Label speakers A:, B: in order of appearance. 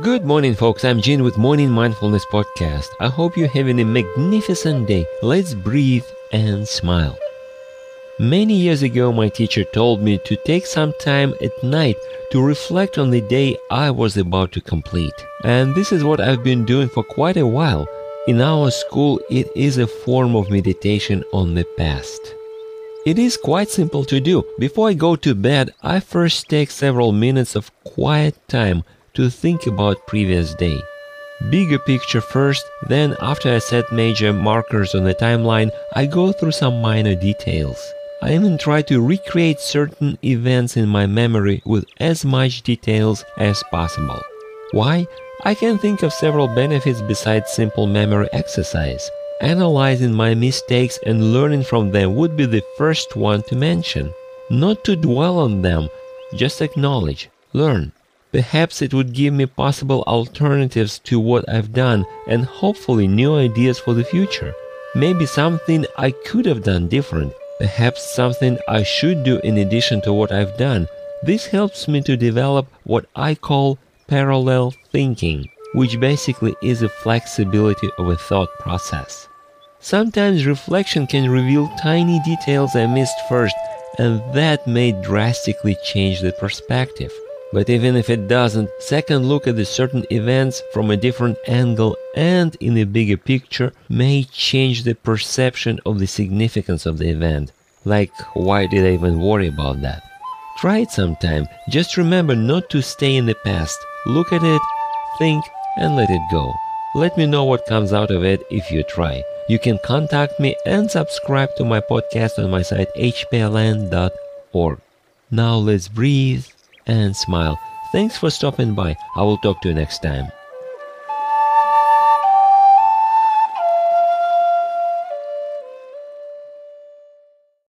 A: Good morning, folks. I'm Jin with Morning Mindfulness Podcast. I hope you're having a magnificent day. Let's breathe and smile. Many years ago, my teacher told me to take some time at night to reflect on the day I was about to complete. And this is what I've been doing for quite a while. In our school, it is a form of meditation on the past. It is quite simple to do. Before I go to bed, I first take several minutes of quiet time to think about previous day. Bigger picture first, then after I set major markers on the timeline, I go through some minor details. I even try to recreate certain events in my memory with as much details as possible. Why? I can think of several benefits besides simple memory exercise. Analyzing my mistakes and learning from them would be the first one to mention. Not to dwell on them, just acknowledge, learn, Perhaps it would give me possible alternatives to what I've done and hopefully new ideas for the future. Maybe something I could have done different. Perhaps something I should do in addition to what I've done. This helps me to develop what I call parallel thinking, which basically is a flexibility of a thought process. Sometimes reflection can reveal tiny details I missed first, and that may drastically change the perspective. But even if it doesn't, second look at the certain events from a different angle and in a bigger picture may change the perception of the significance of the event. Like, why did I even worry about that? Try it sometime. Just remember not to stay in the past. Look at it, think, and let it go. Let me know what comes out of it if you try. You can contact me and subscribe to my podcast on my site hpln.org. Now let's breathe and smile. Thanks for stopping by. I will talk to you next time.